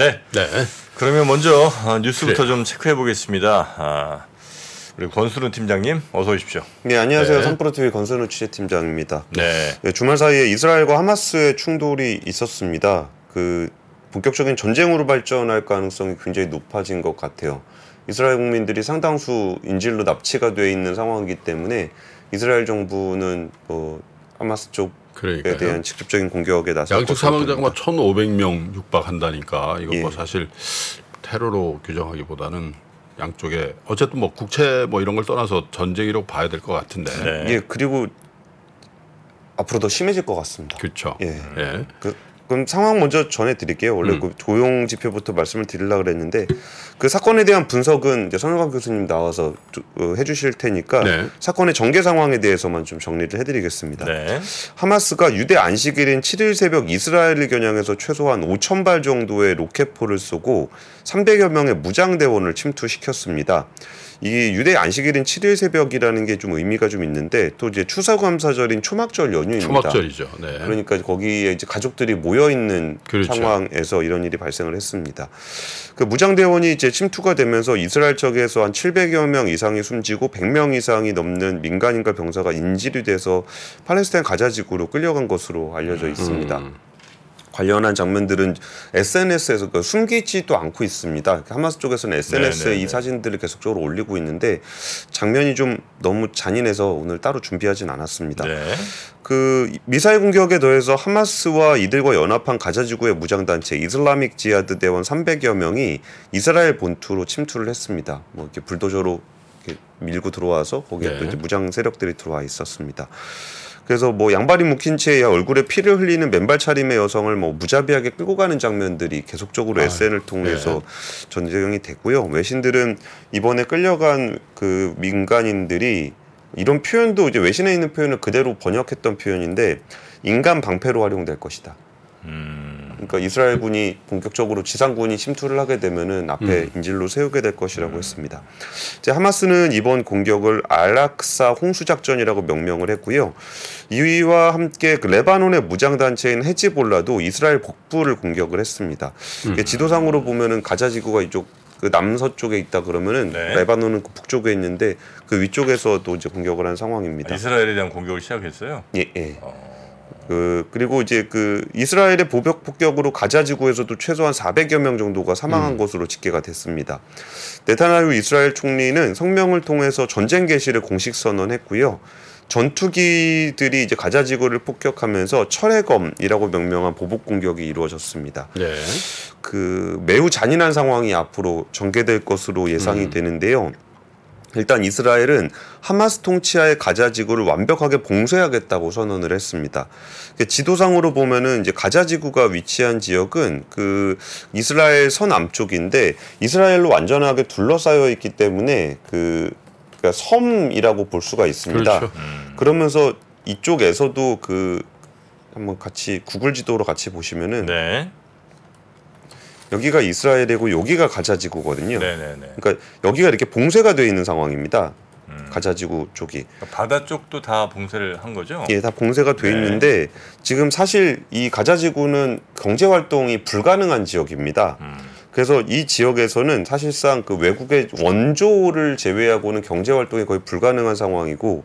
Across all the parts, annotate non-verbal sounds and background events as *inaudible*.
네. 네. 그러면 먼저 어, 뉴스부터 좀 체크해 보겠습니다. 아, 우리 권수른 팀장님 어서 오십시오. 네, 안녕하세요. 네. 삼프로TV 건선우 취재팀장입니다. 네. 네, 주말 사이에 이스라엘과 하마스의 충돌이 있었습니다. 그 본격적인 전쟁으로 발전할 가능성이 굉장히 높아진 것 같아요. 이스라엘 국민들이 상당수 인질로 납치가 돼 있는 상황이기 때문에 이스라엘 정부는 뭐 하마스 쪽에 그러니까요. 대한 직접적인 공격에 나서 양측 사망자가 막 1,500명 육박한다니까 이거 뭐 예. 사실 테러로 규정하기보다는 양쪽에 어쨌든 뭐 국채 뭐 이런 걸 떠나서 전쟁이라고 봐야 될 것 같은데. 네. 예, 그리고 앞으로 더 심해질 것 같습니다. 그렇죠. 예. 예. 그, 그럼 상황 먼저 전해드릴게요. 원래 음. 그 조용 지표부터 말씀을 드리려고 그랬는데 그 사건에 대한 분석은 이제 선우관 교수님 나와서 조- 어, 해주실 테니까 네. 사건의 전개 상황에 대해서만 좀 정리를 해드리겠습니다. 네. 하마스가 유대 안식일인 7일 새벽 이스라엘을 겨냥해서 최소한 5천 발 정도의 로켓포를 쏘고 300여 명의 무장 대원을 침투시켰습니다. 이 유대 안식일인 7일 새벽이라는 게 좀 의미가 좀 있는데 또 이제 추수감사절인 초막절 연휴입니다. 초막절이죠. 네. 그러니까 거기에 이제 가족들이 모여 있는 그렇죠. 상황에서 이런 일이 발생을 했습니다. 그 무장대원이 이제 침투가 되면서 이스라엘 쪽에서 한 700여 명 이상이 숨지고 100명 이상이 넘는 민간인과 병사가 인질이 돼서 팔레스타인 가자지구로 끌려간 것으로 알려져 있습니다. 음. 관련한 장면들은 SNS에서 그 숨기지도 않고 있습니다. 하마스 쪽에서는 SNS에 네네네. 이 사진들을 계속적으로 올리고 있는데 장면이 좀 너무 잔인해서 오늘 따로 준비하진 않았습니다. 네. 그 미사일 공격에 더해서 하마스와 이들과 연합한 가자지구의 무장단체 이슬라믹 지하드 대원 300여 명이 이스라엘 본토로 침투를 했습니다. 뭐 이렇게 불도저로 이렇게 밀고 들어와서 거기에 네. 또 이제 무장 세력들이 들어와 있었습니다. 그래서 뭐 양발이 묶인 채 얼굴에 피를 흘리는 맨발 차림의 여성을 뭐 무자비하게 끌고 가는 장면들이 계속적으로 아, SN을 통해서 전개경이 됐고요. 외신들은 이번에 끌려간 그 민간인들이 이런 표현도 이제 외신에 있는 표현을 그대로 번역했던 표현인데 인간 방패로 활용될 것이다. 음. 그러니까 이스라엘 군이 본격적으로 지상군이 침투를 하게 되면은 앞에 인질로 세우게 될 것이라고 했습니다. 이제 하마스는 이번 공격을 알락사 홍수 작전이라고 명명을 했고요. 이와 함께 그 레바논의 무장 단체인 헤지볼라도 이스라엘北부를 공격을 했습니다. 이게 지도상으로 보면은 가자 지구가 이쪽 그 남서쪽에 있다 그러면은 네. 레바논은 그 북쪽에 있는데 그 위쪽에서도 이제 공격을 한 상황입니다. 이스라엘에 대한 공격을 시작했어요. 예, 예. 그 그리고 이제 그 이스라엘의 보복 폭격으로 가자 지구에서도 최소한 400여 명 정도가 사망한 것으로 집계가 됐습니다. 네타냐후 이스라엘 총리는 성명을 통해서 전쟁 개시를 공식 선언했고요. 전투기들이 이제 가자 지구를 폭격하면서 철해검이라고 명명한 보복 공격이 이루어졌습니다. 네. 그 매우 잔인한 상황이 앞으로 전개될 것으로 예상이 되는데요. 일단 이스라엘은 하마스 통치하의 가자 지구를 완벽하게 봉쇄하겠다고 선언을 했습니다. 그 지도상으로 보면은 이제 가자 지구가 위치한 지역은 그 이스라엘 서남쪽인데 이스라엘로 완전하게 둘러싸여 있기 때문에 그 그러니까 섬이라고 볼 수가 있습니다. 그렇죠. 그러면서 이쪽에서도 그 한번 같이 구글 지도로 같이 보시면은 네. 여기가 이스라엘이고 여기가 가자 지구거든요. 네, 네, 네. 그러니까 여기가 이렇게 봉쇄가 되어 있는 상황입니다. 음. 가자지구 쪽이 바다 쪽도 다 봉쇄를 한 거죠? 예, 다 봉쇄가 돼 네. 있는데 지금 사실 이 가자지구는 경제 활동이 불가능한 지역입니다. 음. 그래서 이 지역에서는 사실상 그 외국의 원조를 제외하고는 경제 활동이 거의 불가능한 상황이고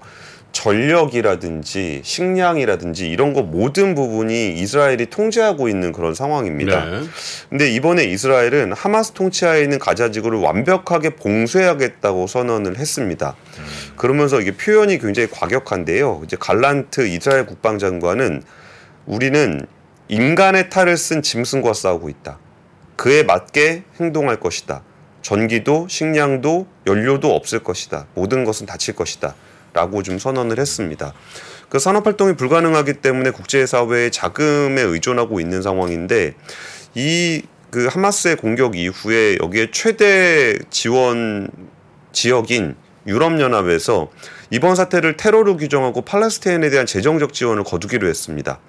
전력이라든지 식량이라든지 이런 거 모든 부분이 이스라엘이 통제하고 있는 그런 상황입니다. 네. 근데 이번에 이스라엘은 하마스 통치하에 있는 가자 지구를 완벽하게 봉쇄하겠다고 선언을 했습니다. 그러면서 이게 표현이 굉장히 과격한데요. 이제 갈란트 이스라엘 국방장관은 우리는 인간의 탈을 쓴 짐승과 싸우고 있다. 그에 맞게 행동할 것이다. 전기도 식량도 연료도 없을 것이다. 모든 것은 닫힐 것이다. 라고 좀 선언을 했습니다. 그 산업 활동이 불가능하기 때문에 국제사회의 자금에 의존하고 있는 상황인데 이 그 하마스의 공격 이후에 여기에 최대 지원 지역인 유럽연합에서 이번 사태를 테러로 규정하고 팔레스타인에 대한 재정적 지원을 거두기로 했습니다.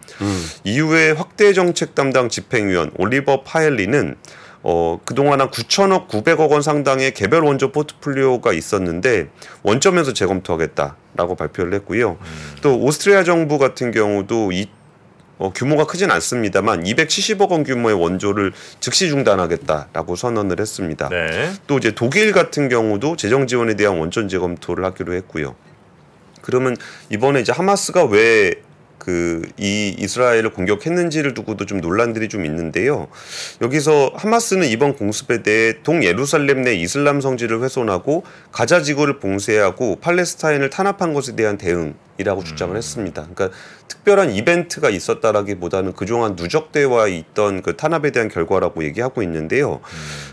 이후에 확대 정책 담당 집행위원 올리버 파엘리는 어, 그동안 한 9천억 900억 원 상당의 개별 원조 포트폴리오가 있었는데 원점에서 재검토하겠다라고 발표를 했고요. 또 오스트리아 정부 같은 경우도 이 어, 규모가 크진 않습니다만 270억 원 규모의 원조를 즉시 중단하겠다라고 선언을 했습니다. 네. 또 이제 독일 같은 경우도 재정 지원에 대한 원천 재검토를 하기로 했고요. 그러면 이번에 이제 하마스가 왜 그 이 이스라엘을 공격했는지를 두고도 좀 논란들이 좀 있는데요. 여기서 하마스는 이번 공습에 대해 동예루살렘 내 이슬람 성지를 훼손하고 가자 지구를 봉쇄하고 팔레스타인을 탄압한 것에 대한 대응이라고 주장을 했습니다. 그러니까 특별한 이벤트가 있었다라기보다는 그동안 누적되어 있던 그 탄압에 대한 결과라고 얘기하고 있는데요.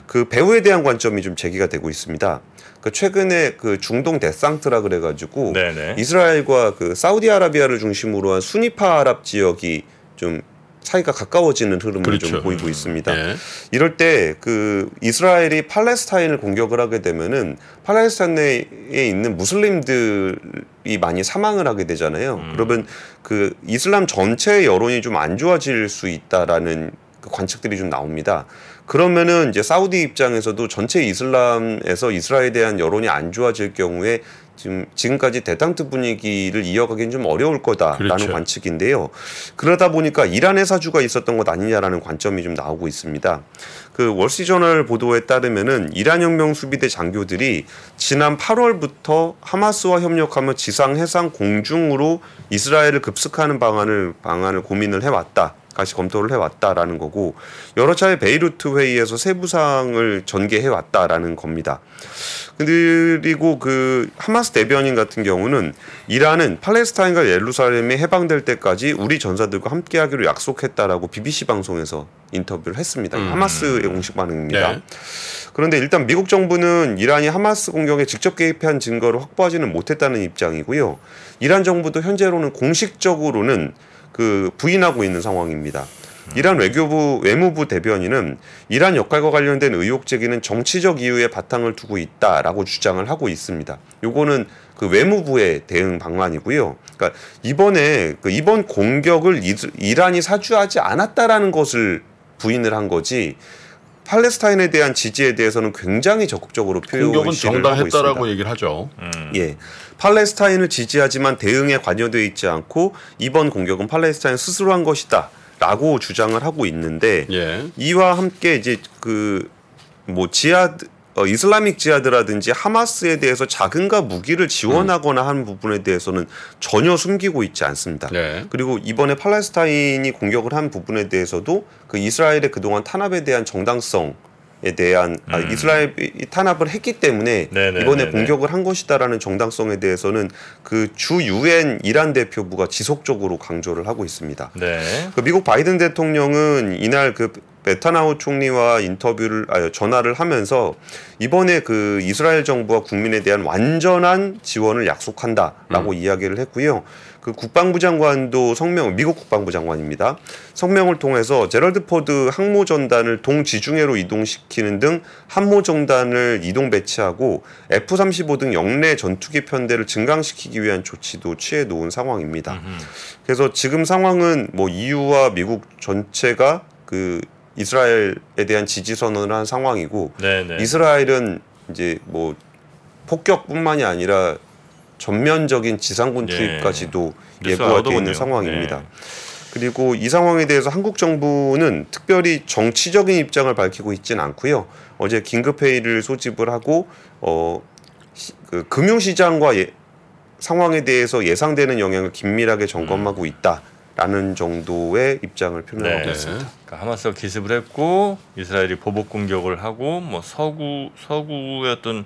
그 배후에 대한 관점이 좀 제기가 되고 있습니다. 그 최근에 그 중동 데상트라 그래가지고 네네. 이스라엘과 그 사우디아라비아를 중심으로 한 수니파 아랍 지역이 좀 사이가 가까워지는 흐름을 그렇죠. 좀 보이고 있습니다. 예. 이럴 때 그 이스라엘이 팔레스타인을 공격을 하게 되면은 팔레스타인에 있는 무슬림들이 많이 사망을 하게 되잖아요. 그러면 그 이슬람 전체의 여론이 좀 안 좋아질 수 있다라는 그 관측들이 좀 나옵니다. 그러면은 이제 사우디 입장에서도 전체 이슬람에서 이스라엘에 대한 여론이 안 좋아질 경우에 지금 지금까지 대탕트 분위기를 이어가기는 좀 어려울 거다라는 그렇죠. 관측인데요. 그러다 보니까 이란의 사주가 있었던 것 아니냐라는 관점이 좀 나오고 있습니다. 그 월시저널 보도에 따르면은 이란 혁명 수비대 장교들이 지난 8월부터 하마스와 협력하며 지상, 해상, 공중으로 이스라엘을 급습하는 방안을 방안을 고민을 해왔다. 다시 검토를 해왔다라는 거고 여러 차례 베이루트 회의에서 세부 사항을 전개해 왔다라는 겁니다. 그리고 그 하마스 대변인 같은 경우는 이란은 팔레스타인과 예루살렘이 해방될 때까지 우리 전사들과 함께하기로 약속했다라고 BBC 방송에서 인터뷰를 했습니다. 하마스의 공식 반응입니다. 네. 그런데 일단 미국 정부는 이란이 하마스 공격에 직접 개입한 증거를 확보하지는 못했다는 입장이고요. 이란 정부도 현재로는 공식적으로는 그 부인하고 있는 상황입니다. 이란 외교부 외무부 대변인은 이란 역할과 관련된 의혹 제기는 정치적 이유에 바탕을 두고 있다라고 주장을 하고 있습니다. 요거는 그 외무부의 대응 방안이고요. 그러니까 이번에 그 이번 공격을 이- 이란이 사주하지 않았다라는 것을 부인을 한 거지 팔레스타인에 대한 지지에 대해서는 굉장히 적극적으로 공격은 표시를 하고. 정당했다라고 얘기를 하죠. 예. 팔레스타인을 지지하지만 대응에 관여돼 있지 않고 이번 공격은 팔레스타인 스스로 한 것이다. 라고 주장을 하고 있는데 예. 이와 함께 이제 그 뭐 지하드 어, 이슬라믹 지하드라든지 하마스에 대해서 자금과 무기를 지원하거나 하는 부분에 대해서는 전혀 숨기고 있지 않습니다. 네. 그리고 이번에 팔레스타인이 공격을 한 부분에 대해서도 그 이스라엘의 그동안 탄압에 대한 정당성 에 대한 아, 이스라엘이 탄압을 했기 때문에 음. 네네네네. 이번에 공격을 한 것이다라는 정당성에 대해서는 그 주 유엔 이란 대표부가 지속적으로 강조를 하고 있습니다. 네. 그 미국 바이든 대통령은 이날 그 베타나우 총리와 인터뷰를 아, 전화를 하면서 이번에 그 이스라엘 정부와 국민에 대한 완전한 지원을 약속한다라고 이야기를 했고요. 그 국방부 장관도 성명 미국 국방부 장관입니다. 성명을 통해서 제럴드 포드 항모 전단을 동지중해로 이동시키는 등 항모 전단을 이동 배치하고 F-35 등 역내 전투기 편대를 증강시키기 위한 조치도 취해 놓은 상황입니다. 그래서 지금 상황은 뭐 EU와 미국 전체가 그 이스라엘에 대한 지지 선언을 한 상황이고 네네. 이스라엘은 이제 뭐 폭격뿐만이 아니라 전면적인 지상군 예. 투입까지도 뉴스가 예고가 되어. 있는 상황입니다. 네. 그리고 이 상황에 대해서 한국 정부는 특별히 정치적인 입장을 밝히고 있지는 않고요. 어제 긴급 회의를 소집을 하고 어, 시- 그 금융시장과 예, 상황에 대해서 예상되는 영향을 긴밀하게 점검하고 있다 라는 정도의 입장을 표명하고 음. 네. 있습니다. 그러니까 하마스가 기습을 했고 이스라엘이 보복 공격을 하고 뭐 서구 서구의 어떤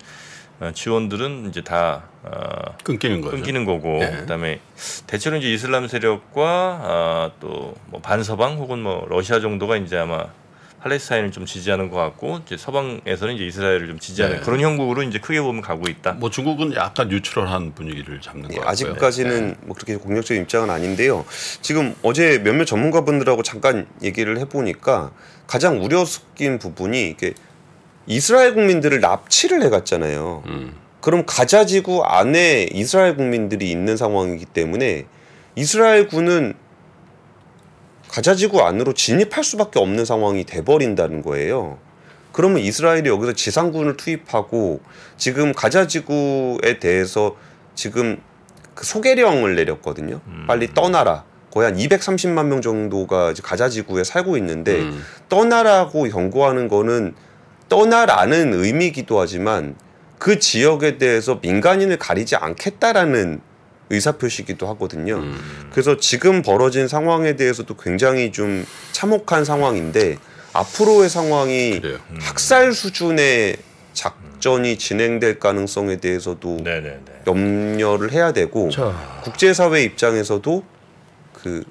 어, 지원들은 이제 다 어, 끊기는 거죠. 끊기는 거고 네. 그다음에 대체로 이제 이슬람 세력과 아, 또뭐 반서방 혹은 뭐 러시아 정도가 이제 아마 팔레스타인을 좀 지지하는 것 같고 이제 서방에서는 이제 이스라엘을 좀 지지하는 네. 그런 형국으로 이제 크게 보면 가고 있다. 뭐 중국은 약간 뉴트럴한 분위기를 잡는 것 예, 같고요. 아직까지는 뭐 그렇게 공격적인 입장은 아닌데요. 지금 어제 몇몇 전문가분들하고 잠깐 얘기를 해보니까 가장 우려 섞인 부분이 이게 이스라엘 국민들을 납치를 해갔잖아요. 음. 그럼 가자 지구 안에 이스라엘 국민들이 있는 상황이기 때문에 이스라엘 군은 가자 지구 안으로 진입할 수밖에 없는 상황이 돼버린다는 거예요. 그러면 이스라엘이 여기서 지상군을 투입하고 지금 가자 지구에 대해서 지금 그 소개령을 내렸거든요. 빨리 떠나라. 거의 한 230만 명 정도가 이제 가자 지구에 살고 있는데 음. 떠나라고 경고하는 거는 떠나라는 의미이기도 하지만 그 지역에 대해서 민간인을 가리지 않겠다라는 의사표시기도 하거든요. 음. 그래서 지금 벌어진 상황에 대해서도 굉장히 좀 참혹한 상황인데 앞으로의 상황이 그래요. 학살 수준의 작전이 진행될 가능성에 대해서도 네네네. 염려를 해야 되고 자, 국제사회 입장에서도 그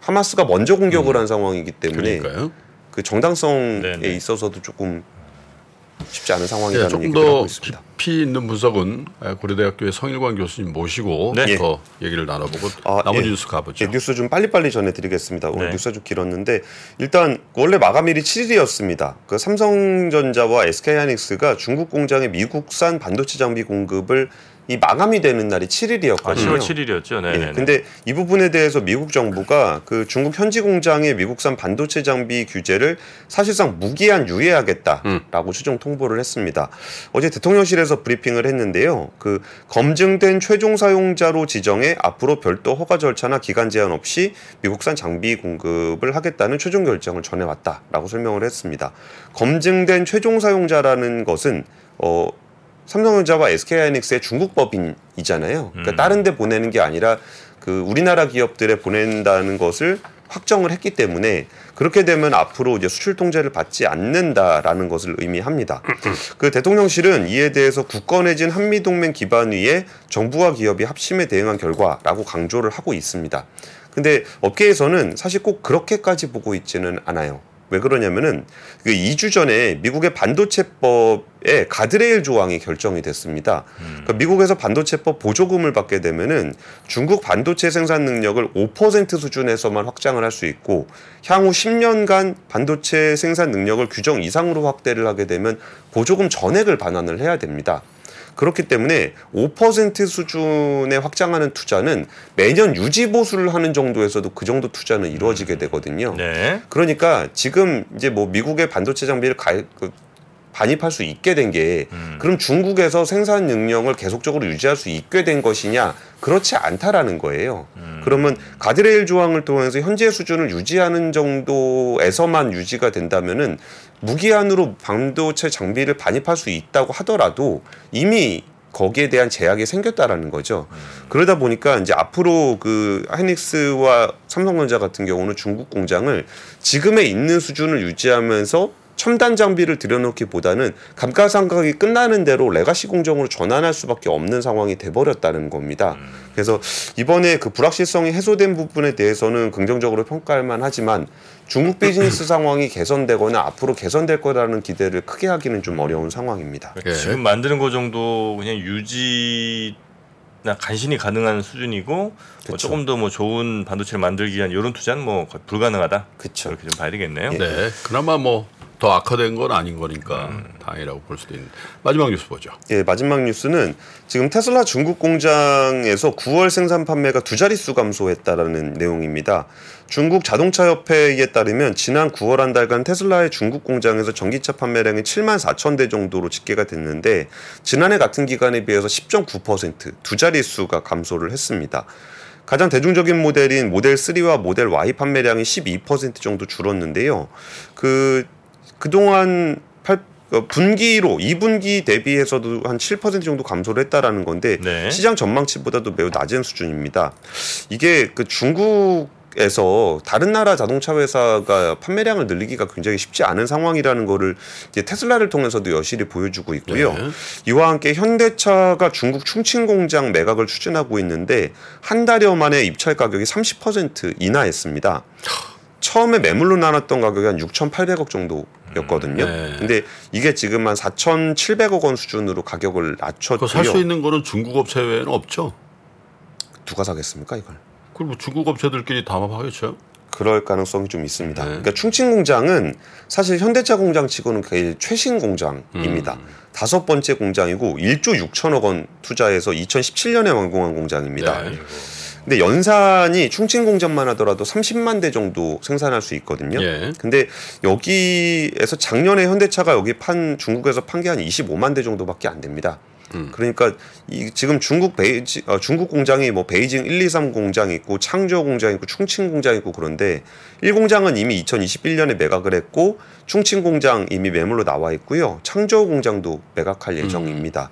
하마스가 먼저 공격을 한 상황이기 때문에 그러니까요. 그 정당성에 네네. 있어서도 조금 쉽지 않은 예, 상황이라는 조금 얘기를 하고 더. 깊이 있는 분석은 고려대학교의 성일관 교수님 모시고 네. 더 얘기를 나눠보고 아, 나머지 예. 뉴스 가보죠. 예, 뉴스 좀 빨리빨리 전해드리겠습니다. 오늘 네. 뉴스가 좀 길었는데 일단 원래 마감일이 7일이었습니다. 그 삼성전자와 SK하이닉스가 중국 공장에 미국산 반도체 장비 공급을 이 마감이 되는 날이 7일이었거든요. 아, 10월 7일이었죠. 네네. 예, 근데 이 부분에 대해서 미국 정부가 그 중국 현지 공장의 미국산 반도체 장비 규제를 사실상 무기한 유예하겠다라고 최종 통보를 했습니다. 어제 대통령실에서 브리핑을 했는데요. 그 검증된 최종 사용자로 지정해 앞으로 별도 허가 절차나 기간 제한 없이 미국산 장비 공급을 하겠다는 최종 결정을 전해왔다라고 설명을 했습니다. 검증된 최종 사용자라는 것은 어 삼성전자와 SK하이닉스의 중국 법인이잖아요. 그러니까 음. 다른 데 보내는 게 아니라 그 우리나라 기업들에 보낸다는 것을 확정을 했기 때문에 그렇게 되면 앞으로 이제 수출 통제를 받지 않는다라는 것을 의미합니다. *clears throat* 그 대통령실은 이에 대해서 굳건해진 한미 동맹 기반 위에 정부와 기업이 합심에 대응한 결과라고 강조를 하고 있습니다. 근데 업계에서는 사실 꼭 그렇게까지 보고 있지는 않아요. 왜 그러냐면은 그 2주 전에 미국의 반도체법에 가드레일 조항이 결정이 됐습니다. 그러니까 미국에서 반도체법 보조금을 받게 되면은 중국 반도체 생산 능력을 5% 수준에서만 확장을 할 수 있고 향후 10년간 반도체 생산 능력을 규정 이상으로 확대를 하게 되면 보조금 전액을 반환을 해야 됩니다. 그렇기 때문에 5% 수준에 확장하는 투자는 매년 유지 보수를 하는 정도에서도 그 정도 투자는 이루어지게 되거든요. 네. 그러니까 지금 이제 뭐 미국의 반도체 장비를 가, 그, 반입할 수 있게 된게 음. 그럼 중국에서 생산 능력을 계속적으로 유지할 수 있게 된 것이냐 그렇지 않다라는 거예요. 음. 그러면 가드레일 조항을 통해서 현재 수준을 유지하는 정도에서만 유지가 된다면은 무기한으로 반도체 장비를 반입할 수 있다고 하더라도 이미 거기에 대한 제약이 생겼다라는 거죠. 그러다 보니까 이제 앞으로 그 하이닉스와 삼성전자 같은 경우는 중국 공장을 지금에 있는 수준을 유지하면서 첨단 장비를 들여놓기보다는 감가상각이 끝나는 대로 레가시 공정으로 전환할 수밖에 없는 상황이 돼버렸다는 겁니다. 그래서 이번에 그 불확실성이 해소된 부분에 대해서는 긍정적으로 평가할 만하지만 중국 비즈니스 *clears throat* 상황이 개선되거나 앞으로 개선될 거라는 기대를 크게 하기는 좀 어려운 상황입니다. 예. 지금 만드는 거 정도 그냥 유지 나 간신히 가능한 수준이고 뭐. 조금 더 뭐 좋은 반도체를 만들기 위한 이런 투자는 뭐 불가능하다. 그쵸. 그렇게 좀 봐야 되겠네요. 예. 네, 그나마 뭐 더 악화된 건 아닌 거니까 다행이라고 볼 수도 있는. 마지막 뉴스 보죠. 예, 마지막 뉴스는 지금 테슬라 중국 공장에서 9월 생산 판매가 두 자릿수 감소했다라는 내용입니다. 중국 자동차 협회에 따르면 지난 9월 한 달간 테슬라의 중국 공장에서 전기차 판매량이 7만 4천 대 정도로 집계가 됐는데 지난해 같은 기간에 비해서 10.9%두 자릿수가 감소를 했습니다. 가장 대중적인 모델인 모델 3와 모델 Y 판매량이 12% 정도 줄었는데요. 그 그동안 팔, 어, 분기로 2분기 대비해서도 한 7% 정도 감소를 했다라는 건데 네. 시장 전망치보다도 매우 낮은 수준입니다. 이게 그 중국 에서 다른 나라 자동차 회사가 판매량을 늘리기가 굉장히 쉽지 않은 상황이라는 거를 이제 테슬라를 통해서도 여실히 보여주고 있고요. 네. 이와 함께 현대차가 중국 충칭 공장 매각을 추진하고 있는데 한 달여 만에 입찰 가격이 30% 인하했습니다. 처음에 매물로 나눴던 가격이 한 6,800억 정도였거든요. 네. 근데 이게 지금 한 4,700억 원 수준으로 가격을 그거 살수 낮췄고요. 있는 거는 중국 업체 외에는 없죠. 누가 사겠습니까 이걸? 그리고 뭐 중국 업체들끼리 담합하겠죠. 그럴 가능성이 좀 있습니다. 네. 그러니까 충칭 공장은 사실 현대차 공장치고는 제일 최신 공장입니다. 음. 다섯 번째 공장이고 1조 6천억 원 투자해서 2017년에 완공한 공장입니다. 네. 근데 연산이 충칭 공장만 하더라도 30만 대 정도 생산할 수 있거든요. 예. 근데 여기에서 작년에 현대차가 여기 판 중국에서 판 게 한 25만 대 정도밖에 안 됩니다. 음. 그러니까 이 지금 중국 베이지 어, 중국 공장이 뭐 베이징 123 공장이 있고 창조 공장이 있고 충칭 공장이 있고 그런데 1 공장은 이미 2021년에 매각을 했고 충칭 공장 이미 매물로 나와 있고요. 창조 공장도 매각할 예정입니다.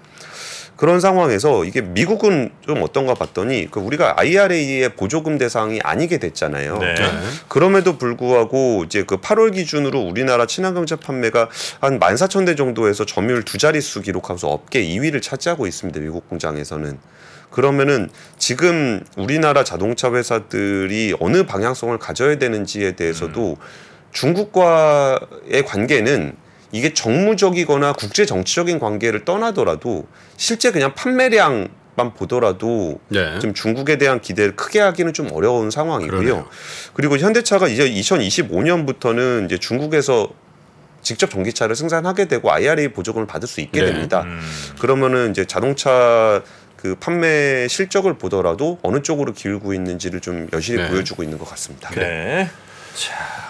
그런 상황에서 이게 미국은 좀 어떤가 봤더니 그 우리가 IRA의 보조금 대상이 아니게 됐잖아요. 네. 그럼에도 불구하고 이제 그 8월 기준으로 우리나라 친환경차 판매가 한 14,000대 정도에서 점유율 두 자릿수 기록하면서 업계 2위를 차지하고 있습니다. 미국 공장에서는. 그러면은 지금 우리나라 자동차 회사들이 어느 방향성을 가져야 되는지에 대해서도 중국과의 관계는 이게 정무적이거나 국제 정치적인 관계를 떠나더라도 실제 그냥 판매량 만 보더라도 네. 지금 중국에 대한 기대를 크게 하기는 좀 어려운 상황이고요. 그러네요. 그리고 현대차가 이제 2025년부터는 이제 중국에서 직접 전기차를 생산하게 되고 IRA 보조금을 받을 수 있게 네. 됩니다. 음. 그러면은 이제 자동차 그 판매 실적을 보더라도 어느 쪽으로 기울고 있는지를 좀 여실히 네. 보여주고 있는 것 같습니다. 네. 자,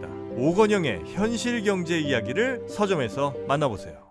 오건영의 현실 경제 이야기를 서점에서 만나보세요.